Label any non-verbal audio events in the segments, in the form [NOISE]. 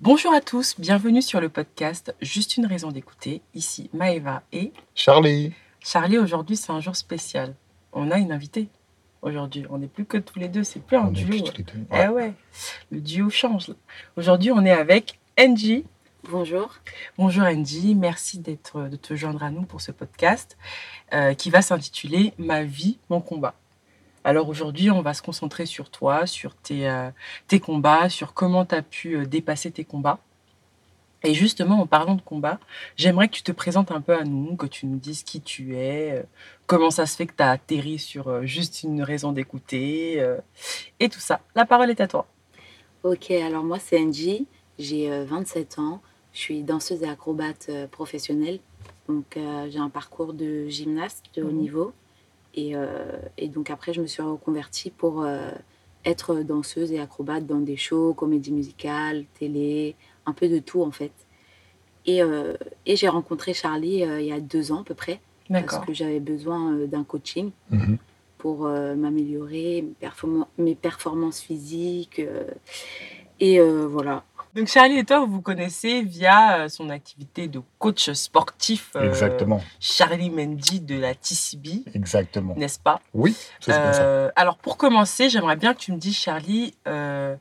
Bonjour à tous, bienvenue sur le podcast Juste une raison d'écouter. Ici Maëva et Charlie. Charlie. Aujourd'hui, c'est un jour spécial. On a une invitée aujourd'hui. On n'est plus que tous les deux, c'est plus un On est duo. plus tous les deux. Eh ouais, le duo change. Aujourd'hui, on est avec Angie. Bonjour. Bonjour Angie, merci d'être, de te joindre à nous pour ce podcast euh, qui va s'intituler Ma vie, mon combat. Alors aujourd'hui, on va se concentrer sur toi, sur tes, euh, tes combats, sur comment tu as pu euh, dépasser tes combats. Et justement, en parlant de combat, j'aimerais que tu te présentes un peu à nous, que tu nous dises qui tu es, euh, comment ça se fait que tu as atterri sur juste une raison d'écouter, et tout ça. La parole est à toi. Ok, alors moi c'est Angie, j'ai euh, 27 ans, je suis danseuse et acrobate professionnelle. Donc j'ai un parcours de gymnaste de haut Mhm. niveau. Et, euh, et donc après je me suis reconvertie pour euh, être danseuse et acrobate dans des shows, comédie musicale, télé, un peu de tout en fait. Et, euh, et j'ai rencontré Charlie euh, il y a deux ans à peu près, parce que j'avais besoin euh, d'un coaching. Mhm. pour euh, m'améliorer, mes, performa- mes performances physiques. euh, et euh, voilà. Donc Charlie et toi, vous vous connaissez via euh, son activité de coach sportif. euh, Exactement. Charlie Mendy de la TCB, Exactement. n'est-ce pas? Oui, c'est ça. Euh, Alors pour commencer, j'aimerais bien que tu me dises, Charlie, euh,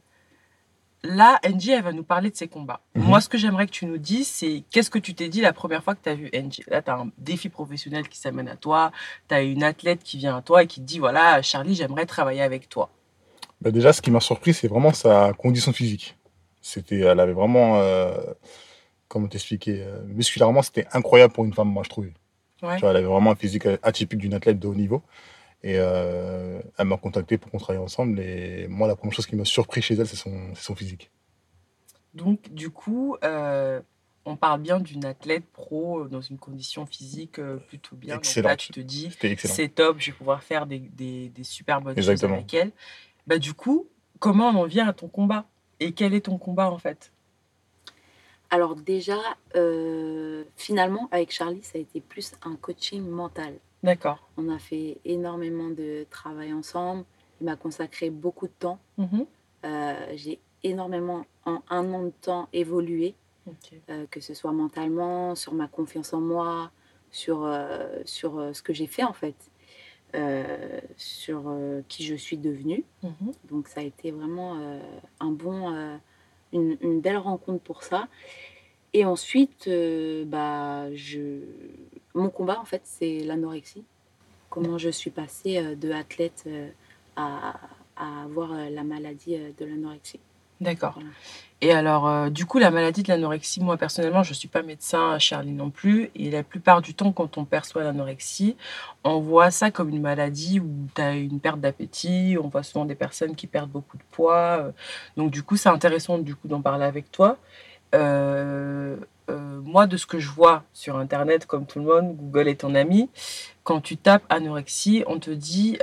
là, Angie, elle va nous parler de ses combats. Mhm. Moi, ce que j'aimerais que tu nous dises, c'est qu'est-ce que tu t'es dit la première fois que tu as vu Angie Là, tu as un défi professionnel qui s'amène à toi, tu as une athlète qui vient à toi et qui te dit, voilà, Charlie, j'aimerais travailler avec toi. Bah, déjà, ce qui m'a surpris, c'est vraiment sa condition physique. C'était, elle avait vraiment, euh, comment t'expliquer, euh, musculairement, c'était incroyable pour une femme, moi, je trouvais. Ouais. Tu vois, elle avait vraiment un physique atypique d'une athlète de haut niveau. Et euh, elle m'a contacté pour qu'on travaille ensemble. Et moi, la première chose qui m'a surpris chez elle, c'est son, c'est son physique. Donc, du coup, euh, on parle bien d'une athlète pro euh, dans une condition physique euh, plutôt bien. Donc là, tu te dis, excellent. c'est top, je vais pouvoir faire des, des, des super bonnes Exactement. choses avec elle. Bah, du coup, comment on en vient à ton combat? Et quel est ton combat en fait? Alors déjà, euh, finalement, avec Charlie, ça a été plus un coaching mental. D'accord. On a fait énormément de travail ensemble. Il m'a consacré beaucoup de temps. Mhm. Euh, J'ai énormément, en un an de temps, évolué, euh, que ce soit mentalement, sur ma confiance en moi, sur, sur ce que j'ai fait en fait, euh, sur euh, qui je suis devenue. Mhm. Donc ça a été vraiment euh, un bon, une, une belle rencontre pour ça. Et ensuite, bah, je... mon combat en fait, c'est l'anorexie. Comment je suis passée de athlète à, à avoir la maladie de l'anorexie. D'accord. Voilà. Et alors, euh, du coup, la maladie de l'anorexie, moi personnellement, je ne suis pas médecin, Charlie non plus. Et la plupart du temps, quand on perçoit l'anorexie, on voit ça comme une maladie où tu as une perte d'appétit. On voit souvent des personnes qui perdent beaucoup de poids. euh. Donc, du coup, c'est intéressant du coup d'en parler avec toi. Euh, euh, moi, de ce que je vois sur Internet, comme tout le monde, Google est ton ami. Quand tu tapes anorexie, on te dit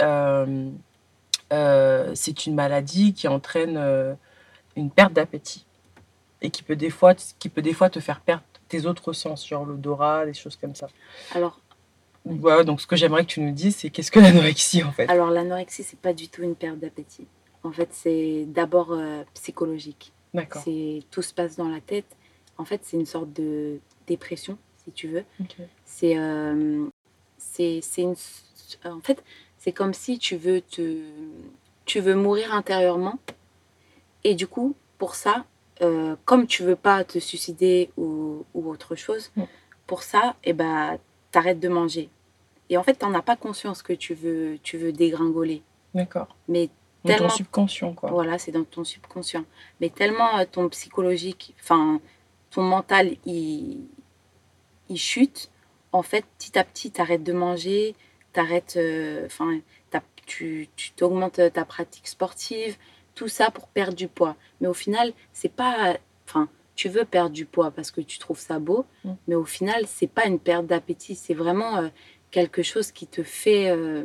c'est une maladie qui entraîne une perte d'appétit et qui peut des fois qui peut des fois te faire perdre tes autres sens genre l'odorat des choses comme ça Alors, voilà donc ce que j'aimerais que tu nous dises c'est qu'est-ce que [LAUGHS] l'anorexie en fait? Alors l'anorexie, c'est pas du tout une perte d'appétit. En fait, c'est d'abord euh, psychologique. d'accord C'est tout se passe dans la tête. En fait, c'est une sorte de dépression, si tu veux. C'est euh, c'est c'est une en fait, c'est comme si tu veux te tu veux mourir intérieurement et du coup, pour ça, euh, comme tu veux pas te suicider ou, ou autre chose, Mm. pour ça, eh ben, t'arrêtes de manger. Et en fait, t'en as pas conscience que tu veux, tu veux dégringoler. d'accord Mais dans ton tellement- subconscient quoi voilà, c'est dans ton subconscient. Mais tellement euh, ton psychologique, enfin, ton mental, il, il chute. En fait, petit à petit, tu arrêtes de manger, t'arrêtes, euh, enfin, tu tu t'augmentes ta pratique sportive, tout ça pour perdre du poids. Mais au final, c'est pas, enfin, tu veux perdre du poids parce que tu trouves ça beau, Mm. mais au final, c'est pas une perte d'appétit, c'est vraiment euh, quelque chose qui te fait, euh,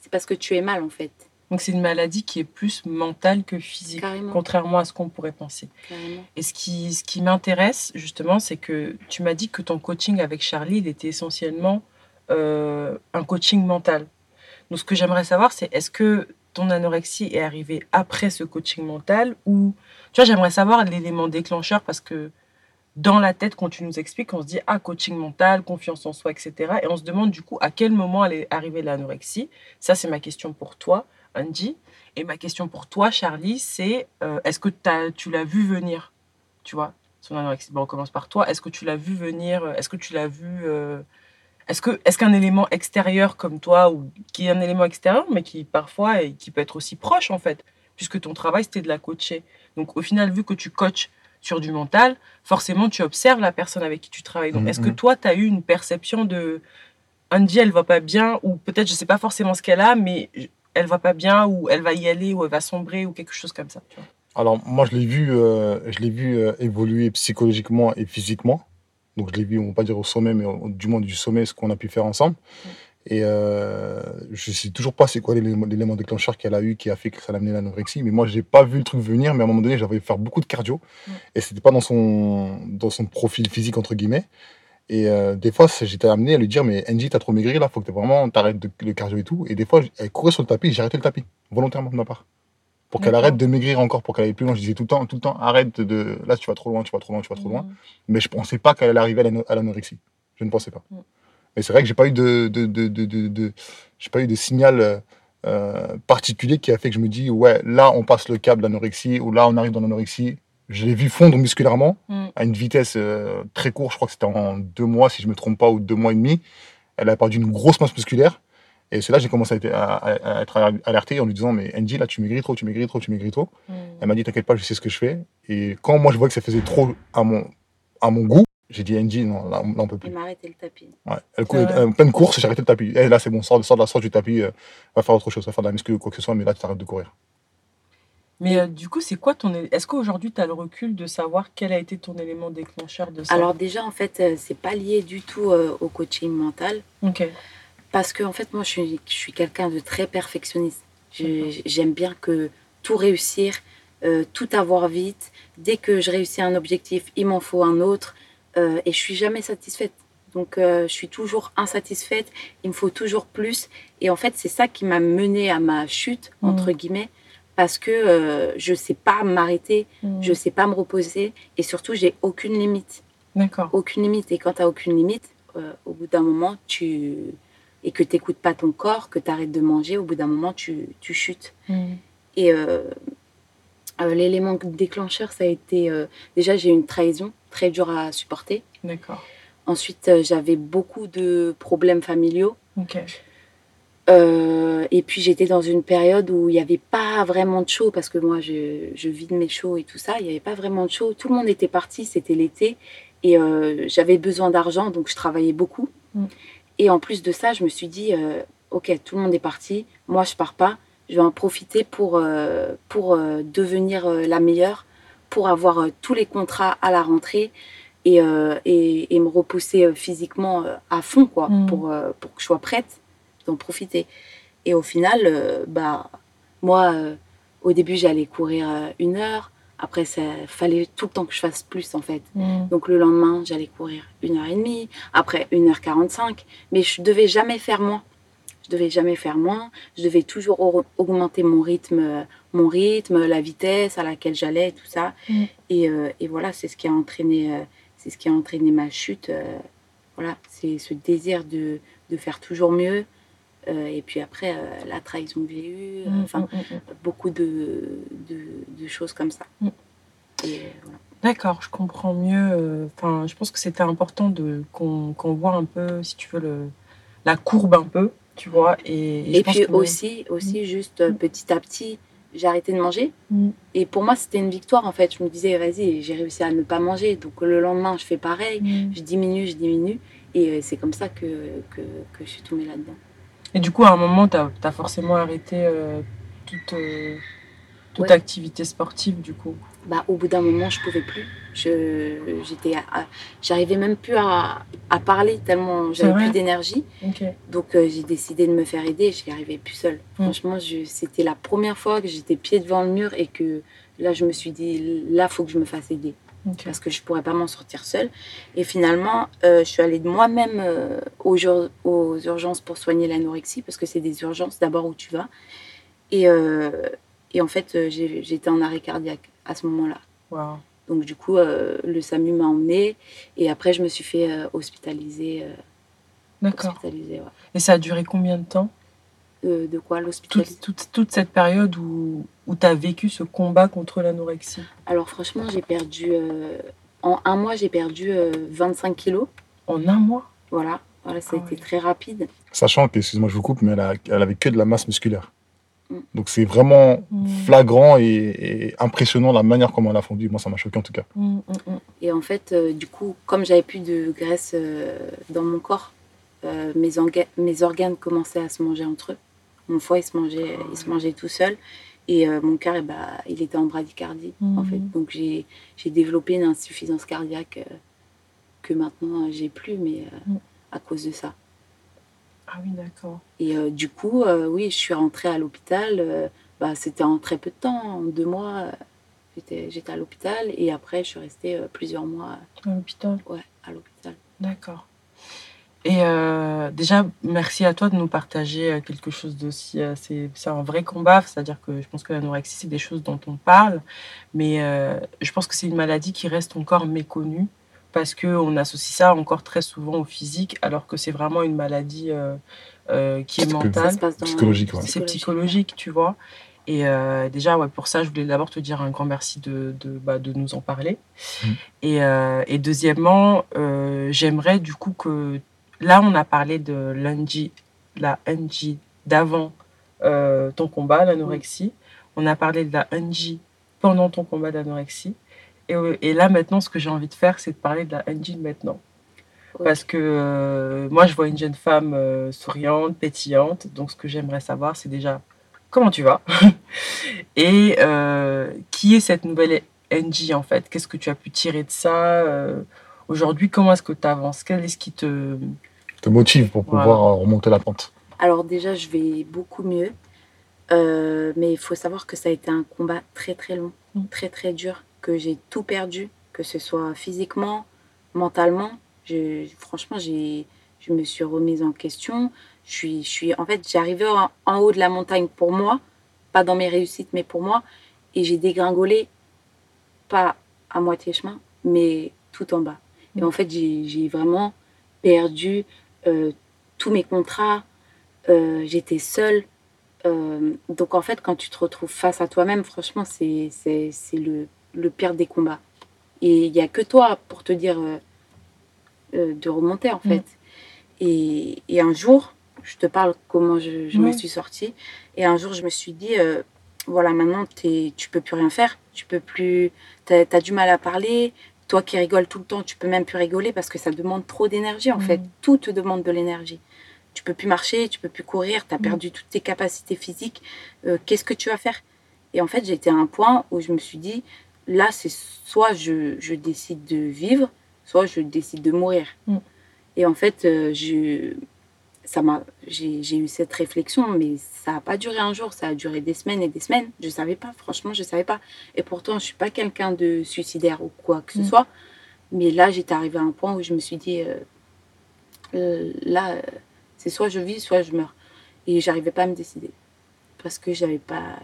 c'est parce que tu es mal en fait, donc c'est une maladie qui est plus mentale que physique carrément. contrairement à ce qu'on pourrait penser carrément. et ce qui ce qui m'intéresse justement c'est que tu m'as dit que ton coaching avec Charlie il était essentiellement euh, un coaching mental donc ce que j'aimerais savoir c'est est-ce que ton anorexie est arrivée après ce coaching mental ou tu vois j'aimerais savoir l'élément déclencheur parce que dans la tête quand tu nous expliques on se dit ah coaching mental confiance en soi etc et on se demande du coup à quel moment elle est arrivée l'anorexie? Ça c'est ma question pour toi Andy. Et ma question pour toi Charlie c'est euh, est-ce que tu l'as vu venir? Tu vois son anorexie. Bon, on commence par toi. Est-ce que tu l'as vu venir? Est-ce que tu l'as vu euh, est-ce que est-ce qu'un élément extérieur comme toi ou qui est un élément extérieur mais qui parfois et qui peut être aussi proche en fait puisque ton travail c'était de la coacher donc au final vu que tu coaches sur du mental forcément tu observes la personne avec qui tu travailles donc est-ce que Mhm. toi tu as eu une perception de Andy elle va pas bien ou peut-être je sais pas forcément ce qu'elle a mais elle va pas bien ou elle va y aller ou elle va sombrer ou quelque chose comme ça tu vois? Alors, moi, je l'ai vu, euh, je l'ai vu euh, évoluer psychologiquement et physiquement. Donc, je l'ai vu, on va pas dire au sommet, mais au- du moins du sommet, ce qu'on a pu faire ensemble. Et euh, je sais toujours pas c'est quoi l'élément déclencheur qu'elle a eu qui a fait que ça l'a amené à l'anorexie. Mais moi, j'ai pas vu le truc venir, mais à un moment donné, j'avais faire beaucoup de cardio. Mm. Et c'était pas dans son, dans son profil physique, entre guillemets. Et euh, des fois, j'étais amené à lui dire Mais Angie, t'as trop maigri là, faut que tu vraiment t'arrêtes le cardio et tout. Et des fois, elle courait sur le tapis, j'ai arrêté le tapis, volontairement de ma part. Pour qu'elle arrête de maigrir encore, pour qu'elle aille plus loin. Je disais tout le temps, tout le temps, arrête de. Là, tu vas trop loin, tu vas trop loin, tu vas trop loin. Mhm. Mais je pensais pas qu'elle allait arriver à l'ano- à l'anorexie. Je ne pensais pas. Mm. Mais c'est vrai que j'ai pas eu de, de, de, de, j'ai pas eu de signal euh, euh, particulier qui a fait que je me dis ouais là on passe le cap de l'anorexie ou là on arrive dans l'anorexie. Je l'ai vu fondre musculairement Mm. à une vitesse euh, très courte. Je crois que c'était en deux mois si je me trompe pas ou deux mois et demi. Elle a perdu une grosse masse musculaire. Et c'est là que j'ai commencé à être, à- à- à être alerté en lui disant mais Angie là tu maigris trop, tu maigris trop, tu maigris trop. Mm. Elle m'a dit T'inquiète pas, je sais ce que je fais. Et quand moi je vois que ça faisait trop à mon, à mon goût, j'ai dit Angie, non, là, on- là, on peut plus. Il m'a arrêté le tapis. Ouais. Elle vrai. en pleine course, j'ai arrêté le tapis. Et là, c'est bon, sors, sors, de la- sors du tapis, euh, va faire autre chose, va faire de la muscu ou quoi que ce soit, mais là, tu t'arrêtes de courir. Mais euh, du coup, c'est quoi ton. Est-ce qu'aujourd'hui, tu as le recul de savoir quel a été ton élément déclencheur de ça? Alors déjà, en fait, euh, c'est pas lié du tout euh, au coaching mental. Ok. Parce que en fait, moi, je suis, je suis quelqu'un de très perfectionniste. J'aime bien que tout réussir, euh, tout avoir vite. Dès que je réussis un objectif, il m'en faut un autre. euh, et je suis jamais satisfaite. Donc, euh, je suis toujours insatisfaite. Il me faut toujours plus. Et en fait, c'est ça qui m'a menée à ma chute, Mhm. entre guillemets. Parce que je sais pas m'arrêter, Mm. je sais pas me reposer. Et surtout, j'ai aucune limite D'accord. aucune limite. Et quand tu n'as aucune limite, au bout d'un moment, tu. Et que tu n'écoutes pas ton corps, que tu arrêtes de manger, au bout d'un moment, tu, tu chutes. Mm. Et euh, euh, l'élément déclencheur, ça a été. euh, déjà, j'ai eu une trahison très dure à supporter. D'accord. Ensuite, j'avais beaucoup de problèmes familiaux. Ok. Et puis j'étais dans une période où il n'y avait pas vraiment de show parce que moi je, je vide mes shows et tout ça. Il n'y avait pas vraiment de show. Tout le monde était parti, c'était l'été. Et j'avais besoin d'argent donc je travaillais beaucoup. Mm. Et en plus de ça, je me suis dit euh, Ok, tout le monde est parti. Moi je pars pas. Je vais en profiter pour, euh, pour euh, devenir la meilleure, pour avoir tous les contrats à la rentrée et, et, et me repousser physiquement à fond quoi, Mm. pour, pour que je sois prête d'en profiter. Et au final, bah, moi, au début, j'allais courir une heure. Après, ça fallait tout le temps que je fasse plus, en fait. Mm. Donc, le lendemain, j'allais courir une heure et demie. Après, une heure quarante-cinq. Mais je devais jamais faire moins. Je devais jamais faire moins. Je devais toujours au- augmenter mon rythme, mon rythme, la vitesse à laquelle j'allais, tout ça. Mm. Et, euh, et voilà, c'est ce qui a entraîné, euh, c'est ce qui a entraîné ma chute. euh, voilà, c'est ce désir de, de faire toujours mieux. Euh, et puis après, euh, la trahison que j'ai eue, enfin, mm, mm, mm. beaucoup de, de, de choses comme ça. Et euh, voilà. D'accord, je comprends mieux. Enfin, je pense que c'était important de qu'on qu'on voit un peu, si tu veux, le, la courbe un peu, tu vois. Et, et je Et pense puis que- aussi, aussi juste petit à petit, j'ai arrêté de manger. Et pour moi, c'était une victoire en fait. Je me disais, vas-y, j'ai réussi à ne pas manger. Donc le lendemain, je fais pareil. Je diminue, je diminue. Et c'est comme ça que, que, que je suis tombée là-dedans. Et du coup, à un moment, tu as, forcément arrêté euh, toute, euh, toute Ouais. activité sportive, du coup. Bah, au bout d'un moment, je pouvais plus. J'arrivais même plus à, à parler tellement j'avais plus d'énergie. Donc euh, j'ai décidé de me faire aider. Je n'y arrivais plus seule. Mm. Franchement, c'était la première fois que j'étais pied devant le mur et que là, je me suis dit, là, faut que je me fasse aider parce que je pourrais pas m'en sortir seule. Et finalement, euh, je suis allée de moi-même euh, aux, ur- aux urgences pour soigner l'anorexie parce que c'est des urgences d'abord où tu vas. Et, euh, et en fait, j'étais en arrêt cardiaque à ce moment-là. Donc du coup, le SAMU m'a emmenée et après, je me suis fait hospitaliser. D'accord. ouais. Et ça a duré combien de temps? Euh, de quoi? Toute, l'hospitalisation toute, toute cette période où, où tu as vécu ce combat contre l'anorexie Alors franchement, j'ai perdu... euh, en un mois, j'ai perdu euh, 25 kilos. En un mois? Voilà, voilà ça a Ah été ouais. très rapide. Sachant que, excuse-moi, je vous coupe, mais elle, a- elle avait que de la masse musculaire. Mm. Donc c'est vraiment Mm. flagrant et, et impressionnant la manière comment elle a fondu. Moi, ça m'a choqué en tout cas. Mm. Et en fait, euh, du coup, comme j'avais plus de graisse euh, dans mon corps, euh, mes, mes organes commençaient à se manger entre eux. Mon foie, il se mangeait, il se mangeait tout seul. Et euh, mon cœur, eh ben, il était en bradycardie, en Mhm. fait. Donc, j'ai développé une insuffisance cardiaque euh, que maintenant, euh, j'ai plus, mais euh, Mm. à cause de ça. Ah oui, d'accord. Et du coup, oui, je suis rentrée à l'hôpital. bah, C'était en très peu de temps, en deux mois. J'étais à l'hôpital et après, je suis restée plusieurs mois À l'hôpital ouais, à l'hôpital. D'accord. Et euh, déjà, merci à toi de nous partager euh, quelque chose d'aussi. euh, c'est c'est un vrai combat, c'est-à-dire que je pense que l'anorexie, c'est des choses dont on parle, mais euh, je pense que c'est une maladie qui reste encore méconnue parce qu'on associe ça encore très souvent au physique, alors que c'est vraiment une maladie euh, euh, qui est mentale. Psychologique, ouais. C'est psychologique, tu vois. Et euh, déjà, ouais, pour ça, je voulais d'abord te dire un grand merci de, de, bah, de nous en parler. Mhm. Et, euh, et deuxièmement, euh, j'aimerais du coup que... Là, on a parlé de lundi, la NG d'avant euh, ton combat, l'anorexie. On a parlé de la NG pendant ton combat d'anorexie. Et, euh, et là, maintenant, ce que j'ai envie de faire, c'est de parler de la NG maintenant. Parce que euh, moi, je vois une jeune femme euh, souriante, pétillante. Donc, ce que j'aimerais savoir, c'est déjà comment tu vas [LAUGHS] et qui est cette nouvelle NG en fait? Qu'est-ce que tu as pu tirer de ça? Aujourd'hui, comment est-ce que tu avances? Quel est ce qui te. Te motive pour pouvoir Voilà. euh, remonter la pente. Alors déjà, je vais beaucoup mieux. Euh, mais il faut savoir que ça a été un combat très très long, Mm. très très dur, que j'ai tout perdu, que ce soit physiquement, mentalement. Je, franchement, j'ai, je me suis remise en question. Je suis, je suis, en fait, j'arrivais en, en haut de la montagne pour moi, pas dans mes réussites, mais pour moi, et j'ai dégringolé, pas à moitié chemin, mais tout en bas. Et Mm. en fait, j'ai, j'ai vraiment perdu euh, tous mes contrats. Euh, j'étais seule. Euh, donc en fait, quand tu te retrouves face à toi-même, franchement, c'est, c'est, c'est le, le pire des combats. Et il n'y a que toi pour te dire euh, euh, de remonter, en Mm. fait. Et, et un jour, je te parle comment je, je Oui. suis sortie. Et un jour, je me suis dit, euh, voilà, maintenant, t'es, tu peux plus rien faire. Tu peux plus... T'as, as du mal à parler. Toi qui rigoles tout le temps, tu peux même plus rigoler parce que ça demande trop d'énergie, en Mm. fait. Tout te demande de l'énergie. Tu peux plus marcher, tu peux plus courir, tu as Mm. perdu toutes tes capacités physiques. Euh, qu'est-ce que tu vas faire? Et en fait, j'étais à un point où je me suis dit, là, c'est soit je, je décide de vivre, soit je décide de mourir. Mm. Et en fait, euh, je, ça m'a, j'ai, j'ai eu cette réflexion, mais ça n'a pas duré un jour, ça a duré des semaines et des semaines. Je ne savais pas, franchement, je ne savais pas. Et pourtant, je ne suis pas quelqu'un de suicidaire ou quoi que ce Mm. soit. Mais là, j'étais arrivée à un point où je me suis dit, euh, euh, là, c'est soit je vis, soit je meurs. Et j'arrivais pas à me décider. Parce que j'avais pas.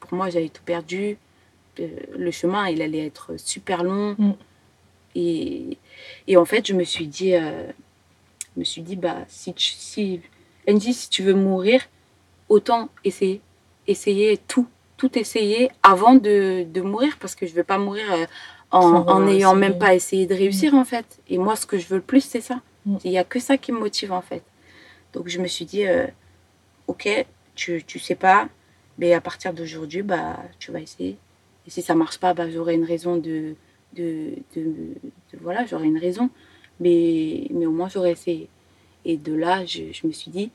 Pour moi, j'avais tout perdu. Euh, Le chemin, il allait être super long. Mm. Et, et en fait, je me suis dit, je me suis dit, bah, si, tu, si, Angie, si tu veux mourir, autant essayer. Essayer tout. Tout essayer avant de, de mourir. Parce que je veux pas mourir euh, en n'ayant même pas essayé de réussir, en fait. Et moi, ce que je veux le plus, c'est ça. Mm. Il n'y a que ça qui me motive, en fait. Donc, je me suis dit, euh, ok, tu, tu sais pas, mais à partir d'aujourd'hui, bah, tu vas essayer. Et si ça marche pas, bah, j'aurai une raison de, de, de, de- voilà, j'aurai une raison. Mais, mais au moins, j'aurais essayé. Et de là, je, je me suis dit,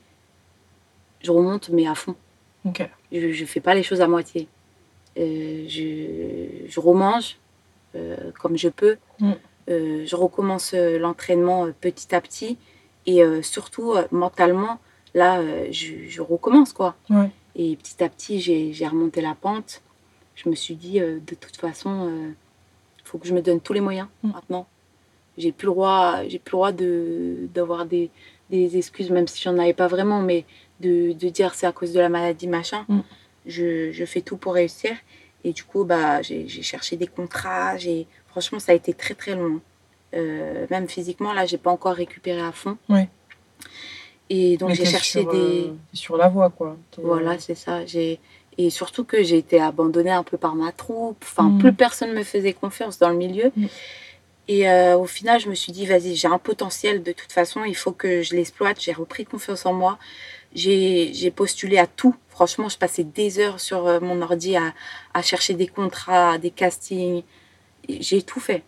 je remonte, mais à fond. Ok. Je ne fais pas les choses à moitié. Euh, je, je remange euh, comme je peux. Mm. Euh, je recommence l'entraînement petit à petit. Et surtout, mentalement, là, je, je recommence, quoi. Ouais. Et petit à petit, j'ai remonté la pente. Je me suis dit, de toute façon, il faut que je me donne tous les moyens Mm. maintenant. J'ai plus le droit, j'ai plus le droit de d'avoir des, des excuses, même si j'en avais pas vraiment, mais de, de dire c'est à cause de la maladie, machin. Mm. je, je fais tout pour réussir. Et du coup, bah, j'ai cherché des contrats. J'ai franchement, ça a été très très long. Euh, même physiquement, là, j'ai pas encore récupéré à fond. Ouais. Et donc j'ai cherché sur, des. euh, sur la voie, quoi. T'es- Voilà, c'est ça. J'ai et surtout que j'ai été abandonnée un peu par ma troupe. Enfin, Mm. plus personne me faisait confiance dans le milieu. Mm. Et euh, au final, je me suis dit, vas-y, j'ai un potentiel de toute façon, il faut que je l'exploite. J'ai repris confiance en moi. J'ai postulé à tout. Franchement, je passais des heures sur euh, mon ordi à, à chercher des contrats, des castings. J'ai tout fait.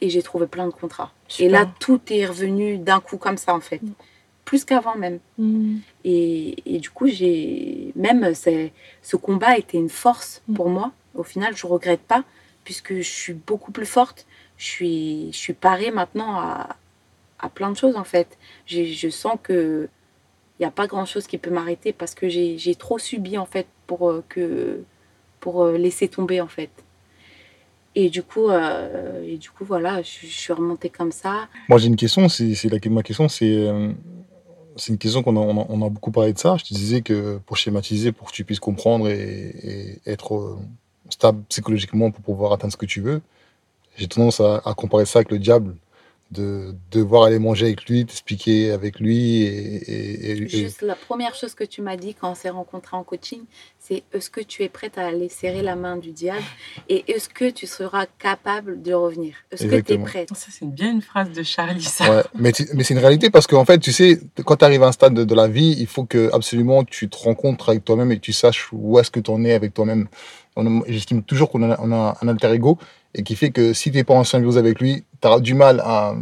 Et j'ai trouvé plein de contrats. Et là, tout est revenu d'un coup comme ça, en fait. Mm. Plus qu'avant même. Mm. Et, et du coup, j'ai même ce combat était une force Mm. pour moi. Au final, je regrette pas puisque je suis beaucoup plus forte. Je suis, je suis parée maintenant à, à plein de choses en fait. J'ai- Je sens que il n'y a pas grand chose qui peut m'arrêter parce que j'ai trop subi en fait pour euh, que pour euh, laisser tomber en fait. Et du coup, euh, et du coup voilà, je, je suis remontée comme ça. Moi, j'ai une question. C'est, ma question, c'est, c'est une question qu'on a, on a, beaucoup parlé de ça. Je te disais que pour schématiser, pour que tu puisses comprendre et, être stable psychologiquement pour pouvoir atteindre ce que tu veux, j'ai tendance à, à comparer ça avec le diable, de devoir aller manger avec lui, t'expliquer avec lui et, et- et- et- Juste la première chose que tu m'as dit quand on s'est rencontrés en coaching, c'est est-ce que tu es prête à aller serrer la main du diable et est-ce que tu seras capable de revenir? Est-ce que tu es prête? Ça, c'est bien une phrase de Charlie, ça. Ouais, mais, mais c'est une réalité parce qu'en fait, tu sais, quand tu arrives à un stade de, de la vie, il faut que absolument tu te rencontres avec toi-même et que tu saches où est-ce que tu en es avec toi-même. J'estime toujours qu'on a, on a un alter ego et qui fait que si tu n'es pas en symbiose avec lui, tu auras du mal à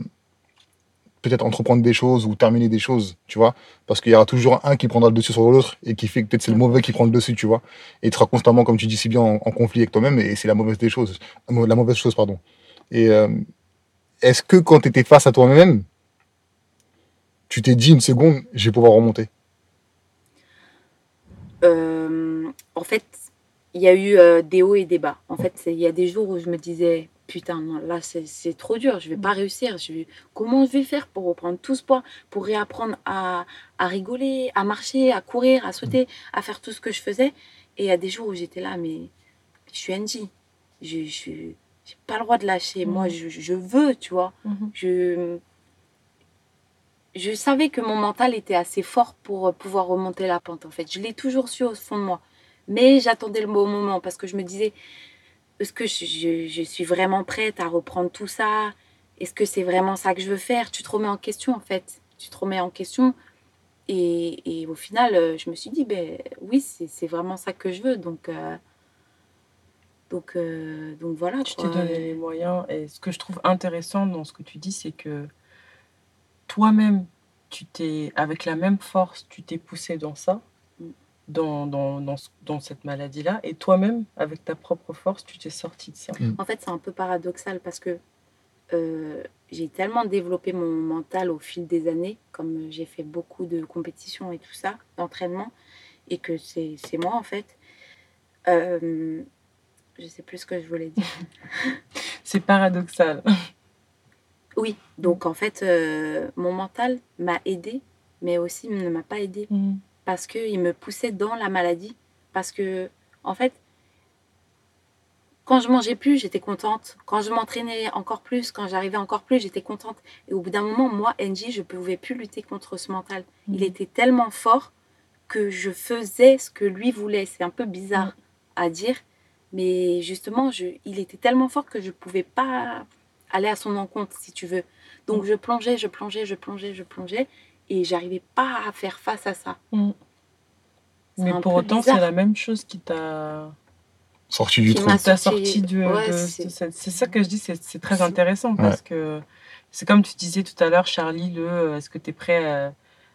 peut-être entreprendre des choses ou terminer des choses, tu vois, parce qu'il y aura toujours un qui prendra le dessus sur l'autre et qui fait que peut-être c'est le mauvais qui prend le dessus, tu vois, et tu seras constamment, comme tu dis si bien, en, en conflit avec toi-même et c'est la mauvaise des choses, la mauvaise chose, pardon. Et euh, est-ce que quand tu étais face à toi-même, tu t'es dit une seconde, je vais pouvoir remonter? Euh, En fait, il y a eu euh, des hauts et des bas. En fait, il y a des jours où je me disais putain, non, là c'est trop dur, je vais pas réussir. Je vais... Comment je vais faire pour reprendre tout ce poids, pour réapprendre à, à rigoler, à marcher, à courir, à sauter, à faire tout ce que je faisais Et il y a des jours où j'étais là, mais je suis NJ. Je je j'ai pas le droit de lâcher. Mhm. Moi, je, je veux, tu vois. Mhm. Je, je savais que mon mental était assez fort pour euh, pouvoir remonter la pente, en fait. Je l'ai toujours su au fond de moi. Mais j'attendais le bon moment parce que je me disais, est-ce que je, je- je suis vraiment prête à reprendre tout ça? Est-ce que c'est vraiment ça que je veux faire? Tu te remets en question, en fait. Tu te remets en question. Et, et au final, euh, je me suis dit, ben oui, c'est vraiment ça que je veux. Donc, euh, donc, euh, donc voilà. Tu t'es donné les moyens. Et ce que je trouve intéressant dans ce que tu dis, c'est que toi-même, tu t'es, avec la même force, tu t'es poussé dans ça. Dans, dans, dans, ce- dans cette maladie-là. Et toi-même, avec ta propre force, tu t'es sorti de ça. En fait, c'est un peu paradoxal parce que euh, j'ai tellement développé mon mental au fil des années, comme j'ai fait beaucoup de compétitions et tout ça, d'entraînement, et que c'est c'est moi en fait. Euh, je sais plus ce que je voulais dire. [LAUGHS] C'est paradoxal. [LAUGHS] Oui, donc en fait, euh, mon mental m'a aidé, mais aussi ne m'a pas aidé Mm. Parce qu'il me poussait dans la maladie. Parce que, en fait, quand je mangeais plus, j'étais contente. Quand je m'entraînais encore plus, quand j'arrivais encore plus, j'étais contente. Et au bout d'un moment, moi, NJ, je ne pouvais plus lutter contre ce mental. Il Mm. était tellement fort que je faisais ce que lui voulait. C'est un peu bizarre à dire, mais justement, je, il était tellement fort que je ne pouvais pas aller à son encontre, si tu veux. Donc je plongeais, je plongeais, je plongeais, je plongeais, et j'arrivais pas à faire face à ça. Mm. Mais pour autant, c'est la même chose qui t'a Sorti du trou. sorti- sorti de, ouais, de- c'est- ça que je dis, c'est c'est très intéressant parce que c'est comme tu disais tout à l'heure, Charlie, le euh, est-ce que tu es prêt à,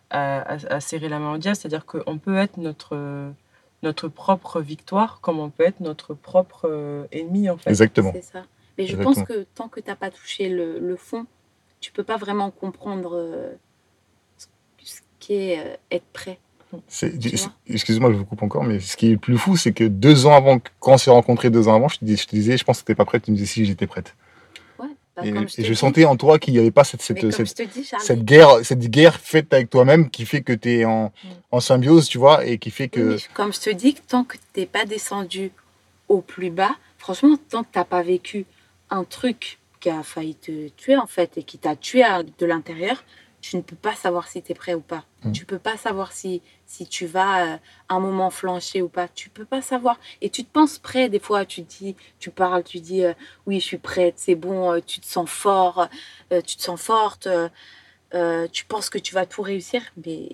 à- à- à serrer la main au diable? C'est-à-dire qu'on peut être notre, notre propre victoire comme on peut être notre propre euh, ennemi en fait. Exactement. C'est ça. Mais je Exactement. pense que tant que tu n'as pas touché le, le fond, tu peux pas vraiment comprendre euh, euh, être prêt. Excuse-moi, je vous coupe encore, mais ce qui est le plus fou, c'est que deux ans avant, quand on s'est rencontrés deux ans avant, je te, dis- je te disais, je pense que t'étais pas prête, tu me disais si j'étais prête. Ouais. Bah, Et, comme et te je sentais en toi qu'il n'y avait pas cette, cette, cette, dis, guerre, cette guerre faite avec toi-même qui fait que tu es en, Mm. en symbiose, tu vois, et qui fait que. Oui, comme je te dis, tant que tu n'es pas descendu au plus bas, franchement, tant que tu n'as pas vécu un truc qui a failli te tuer, en fait, et qui t'a tué de l'intérieur, tu ne peux pas savoir si tu es prêt ou pas. Mm. Tu peux pas savoir si, si tu vas euh, un moment flancher ou pas. Tu peux pas savoir. Et tu te penses prêt, des fois, tu dis, tu parles, tu dis, euh, oui, je suis prête, c'est bon, euh, tu te sens fort, euh, tu te sens forte, euh, euh, tu penses que tu vas tout réussir, mais,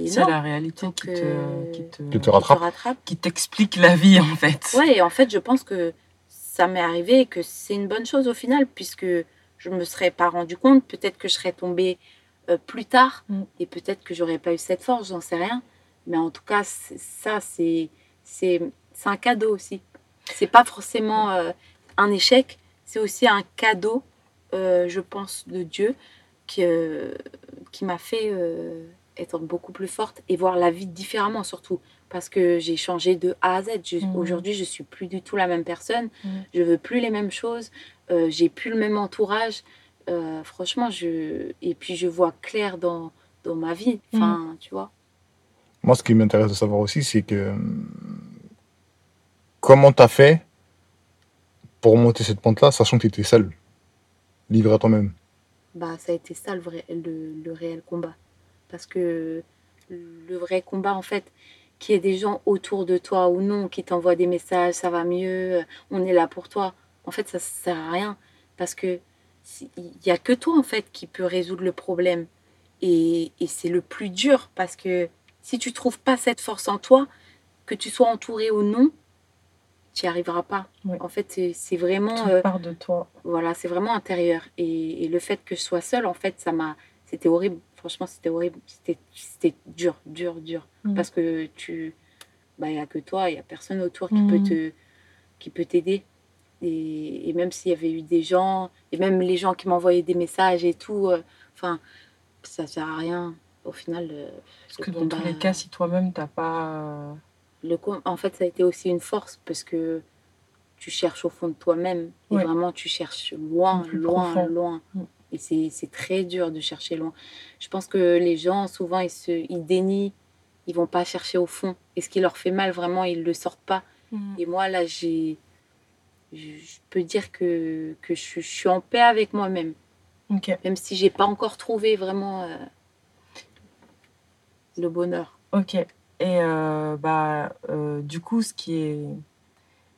mais C'est la réalité Donc, qui te, euh, qui te, Qui te Tu te rattrape. qui t'explique la vie, en fait. Ouais, et en fait, je pense que ça m'est arrivé et que c'est une bonne chose au final, puisque je me serais pas rendu compte. Peut-être que je serais tombée euh, plus tard Mm. et peut-être que j'aurais pas eu cette force, j'en sais rien. Mais en tout cas, ça, c'est c'est c'est un cadeau aussi. C'est pas forcément euh, un échec, c'est aussi un cadeau, euh, je pense, de Dieu qui, qui m'a fait être beaucoup plus forte et voir la vie différemment surtout parce que j'ai changé de A à Z. Mhm. Aujourd'hui, je suis plus du tout la même personne. Mhm. Je veux plus les mêmes choses. Euh, j'ai plus le même entourage. Euh, franchement, je et puis je vois clair dans dans ma vie. Enfin, tu vois. Moi, ce qui m'intéresse de savoir aussi, c'est que hum, comment tu as fait pour monter cette pente-là, sachant que tu étais seul, livré à toi-même. Bah, ça a été ça le vrai, le, le réel combat. Parce que le vrai combat, en fait, qu'il y ait des gens autour de toi ou non qui t'envoient des messages, ça va mieux, on est là pour toi. En fait, ça sert à rien. Parce que il y a que toi, en fait, qui peut résoudre le problème. Et, et c'est le plus dur parce que si tu trouves pas cette force en toi, que tu sois entouré ou non, tu n'y arriveras pas. Oui. En fait, c'est- vraiment. Euh, part de toi. voilà, c'est vraiment intérieur. Et, et le fait que je sois seule, en fait, ça m'a. C'était horrible. Franchement, c'était horrible. C'était dur, dur, dur. Mm. Parce que tu. Bah, il n'y a que toi, il n'y a personne autour qui Mm. peut te qui peut t'aider. Et, et même s'il y avait eu des gens, et même les gens qui m'envoyaient des messages et tout, euh, enfin, ça sert à rien. Au final, euh, Parce que dans tous les cas, si toi-même, t'as pas... euh, le en fait, ça a été aussi une force parce que tu cherches au fond de toi-même. Et vraiment, tu cherches loin, loin, profond. loin. Mm. Et c'est très dur de chercher loin. Je pense que les gens, souvent, ils, se, ils dénient, ils vont pas chercher au fond. Et ce qui leur fait mal, vraiment, ils le sortent pas. Et moi, là, j'ai. Je peux dire que, que je, je suis en paix avec moi-même. Ok. Même si j'ai pas encore trouvé vraiment euh, le bonheur. Ok. Et euh, bah, euh, du coup, ce qui est,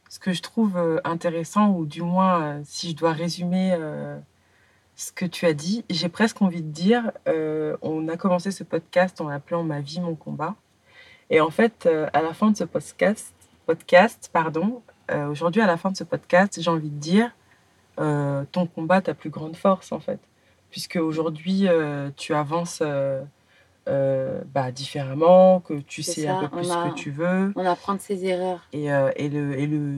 ce que je trouve intéressant, ou du moins, si je dois résumer ce que tu as dit, j'ai presque envie de dire, on a commencé ce podcast en l'appelant Ma vie, mon combat. Et en fait, à la fin de ce podcast, podcast pardon, euh, aujourd'hui, à la fin de ce podcast, j'ai envie de dire, euh, ton combat, ta plus grande force, en fait. Puisque aujourd'hui, euh, tu avances euh, euh, bah, différemment, que tu sais un peu plus ce que tu veux. On apprend de ses erreurs. Et, euh, et le, et le,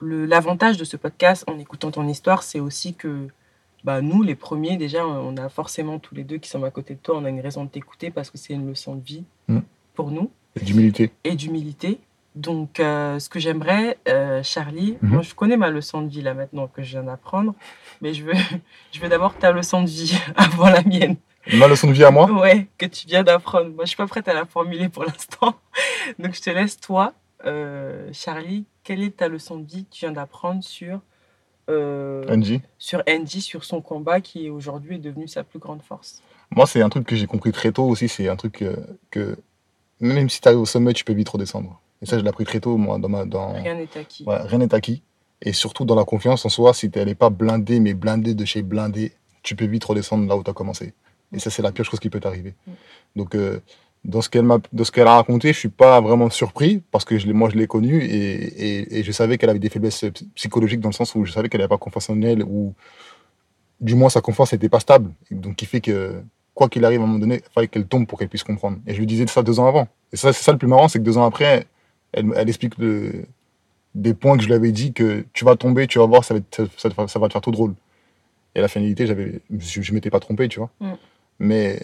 le- l'avantage de ce podcast, en écoutant ton histoire, c'est aussi que bah, nous, les premiers, déjà, on a forcément tous les deux qui sommes à côté de toi, on a une raison de t'écouter parce que c'est une leçon de vie Mm. pour nous Et d'humilité. et d'humilité. Donc, euh, ce que j'aimerais, euh, Charlie, Mhm. moi je connais ma leçon de vie là maintenant que je viens d'apprendre, mais je veux, [LAUGHS] je veux d'abord ta leçon de vie [LAUGHS] avant la mienne. Ma leçon de vie à moi, Ouais, que tu viens d'apprendre. Moi, je suis pas prête à la formuler pour l'instant. [LAUGHS] Donc, je te laisse, toi, euh, Charlie, quelle est ta leçon de vie que tu viens d'apprendre sur, Angie. sur Andy, sur son combat qui aujourd'hui est devenu sa plus grande force? Moi, c'est un truc que j'ai compris très tôt aussi. C'est un truc euh, que même si tu arrives au sommet, tu peux vite redescendre. Et ça, je l'ai appris très tôt, moi, dans ma. Dans... Rien n'est acquis. Ouais, rien n'est acquis. Et surtout dans la confiance en soi, si elle n'est pas blindée, mais blindée de chez blindé, tu peux vite redescendre là où tu as commencé. Et ça, c'est la pire chose qui peut t'arriver. Mm. Donc, euh, dans ce qu'elle m'a, de ce qu'elle a raconté, je suis pas vraiment surpris parce que je moi, je l'ai connue et, et, et je savais qu'elle avait des faiblesses psy- psychologiques dans le sens où je savais qu'elle n'avait pas confiance en elle ou du moins sa confiance n'était pas stable. Donc, qui fait que quoi qu'il arrive à un moment donné, il fallait qu'elle tombe pour qu'elle puisse comprendre. Et je lui disais ça deux ans avant. Et ça, c'est ça le plus marrant, c'est que deux ans après, elle, elle explique le, des points que je lui avais dit que tu vas tomber, tu vas voir, ça va, être- ça, ça te fa- ça va te faire tout drôle. Et à la finalité, j'avais, je, je m'étais pas trompé, tu vois. Mm. Mais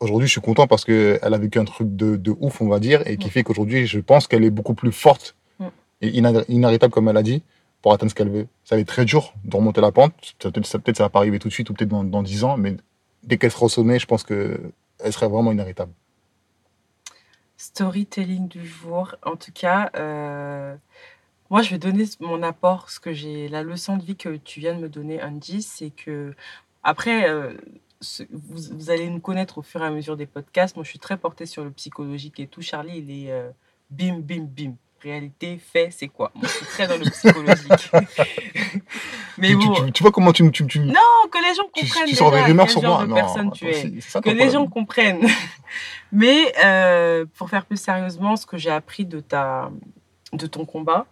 aujourd'hui, je suis content parce qu'elle a vécu un truc de, de ouf, on va dire, et qui Mm. fait qu'aujourd'hui, je pense qu'elle est beaucoup plus forte Mm. et ina- inarrêtable, comme elle a dit, pour atteindre ce qu'elle veut. Ça va être très dur de remonter la pente. Ça, Peut-être ça, ça va pas arriver tout de suite ou peut-être dans, dans 10 ans, mais dès qu'elle sera au sommet, je pense qu'elle serait vraiment inarrêtable. Storytelling du jour. En tout cas, euh, moi, je vais donner mon apport, ce que j'ai, la leçon de vie que tu viens de me donner, Andy, c'est que après, euh, vous allez nous connaître au fur et à mesure des podcasts. Moi, je suis très portée sur le psychologique et tout. Charlie, il est euh, bim, bim, bim. Réalité, fait, c'est quoi? Moi, je suis très dans le psychologique. [LAUGHS] Mais Tu, bon, tu- tu vois comment tu, me- tu, tu, non, que les gens comprennent tu sors des rumeurs sur moi de Non, personne tu attends, es c'est- c'est ça que les gens comprennent. [LAUGHS] Mais euh, pour faire plus sérieusement, ce que j'ai appris de, ta, de ton combat,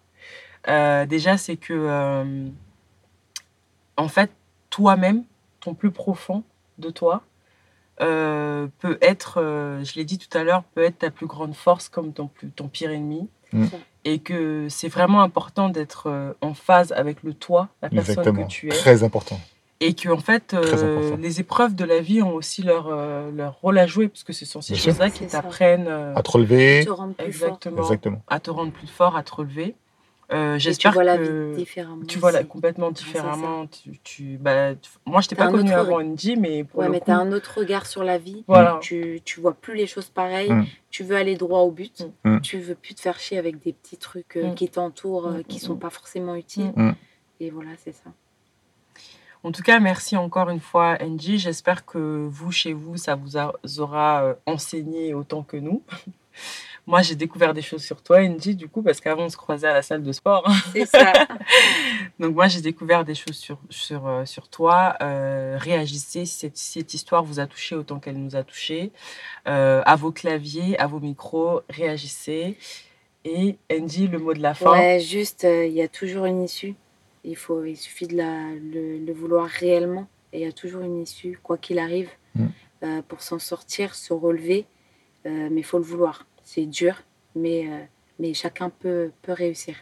euh, déjà, c'est que, euh, en fait, toi-même, ton plus profond de toi, euh, peut être, euh, je l'ai dit tout à l'heure, peut être ta plus grande force comme ton, plus, ton pire ennemi. Mm. Et que c'est vraiment important d'être euh, en phase avec le toi, la personne Exactement. que tu es. Très important. Et que en fait, euh, les épreuves de la vie ont aussi leur, euh, leur rôle à jouer, parce que ce sont ces choses-là qui t'apprennent euh, À te relever. Te rendre plus fort. exactement, Exactement. à te rendre plus fort, à te relever. Euh, Et tu J'espère vois la que vie différemment. tu vois la, complètement différemment. Tu, tu, bah, tu- moi, je t'ai pas un connu autre avant Andy, mais pour Ouais, le mais coup, tu as un autre regard sur la vie. voilà. Tu, tu vois plus les choses pareilles. Mm. Tu veux aller droit au but. Mm. Tu veux plus te faire chier avec des petits trucs euh, Mm. qui t'entourent, euh, Mm, qui mm, sont mm. pas forcément utiles. Mm. Et voilà, c'est ça. En tout cas, merci encore une fois, Angie. J'espère que vous, chez vous, ça vous a- aura euh, enseigné autant que nous. [LAUGHS] Moi, j'ai découvert des choses sur toi, Angie, du coup, parce qu'avant, on se croisait à la salle de sport. C'est ça. [LAUGHS] Donc moi, j'ai découvert des choses sur, sur, euh, sur toi. Euh, réagissez si cette, cette histoire vous a touché autant qu'elle nous a touché. Euh, à vos claviers, à vos micros, réagissez. Et Andy, le mot de la fin. ouais, juste, euh, il y a toujours une issue. Il, faut, il suffit de la, le, le vouloir réellement. Et il y a toujours une issue, quoi qu'il arrive, Mm. euh, pour s'en sortir, se relever. Euh, mais il faut le vouloir. C'est dur, mais, euh, mais chacun peut, peut réussir.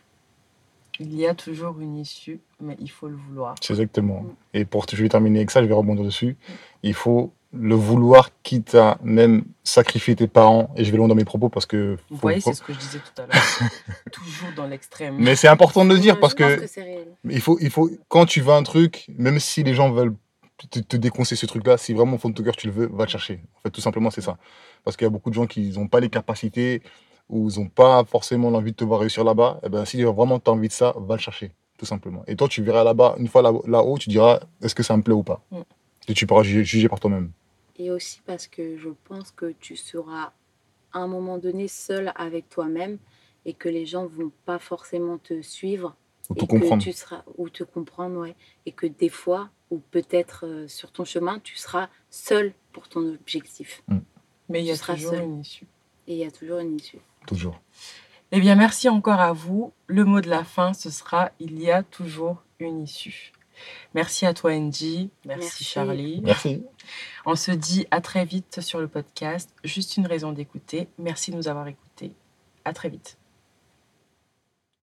Il y a toujours une issue, mais il faut le vouloir. C'est exactement. Mm. Et pour je vais terminer avec ça, je vais rebondir dessus. Il faut le vouloir, quitte à même sacrifier tes parents. Et je vais loin dans mes propos parce que. Vous voyez, c'est ce que je disais tout à l'heure. [LAUGHS] toujours dans l'extrême. Mais c'est important de le dire Je parce pense que que c'est réel. il faut, il faut, quand tu veux un truc, même si les gens veulent te, te ce truc-là, si vraiment au fond de ton cœur tu le veux, va le chercher. En fait, tout simplement, c'est ça. Parce qu'il y a beaucoup de gens qui n'ont pas les capacités ou ils n'ont pas forcément l'envie de te voir réussir là-bas. Et ben, si vraiment tu as envie de ça, va le chercher, tout simplement. Et toi, tu verras là-bas, une fois là- là-haut, tu diras est-ce que ça me plaît ou pas? Mm. Et tu pourras juger, juger par toi-même. Et aussi parce que je pense que tu seras à un moment donné seul avec toi-même et que les gens vont pas forcément te suivre Ou que comprendre. tu seras ou te comprendre ouais et que des fois ou peut-être euh, sur ton chemin tu seras seul pour ton objectif Mais il y a toujours seul. une issue. et il y a toujours une issue. Toujours. Eh bien, merci encore à vous. Le mot de la fin, ce sera il y a toujours une issue. Merci à toi, Angie. Merci, Merci. Charlie. Merci. On se dit à très vite sur le podcast. Juste une raison d'écouter. Merci de nous avoir écoutés. À très vite.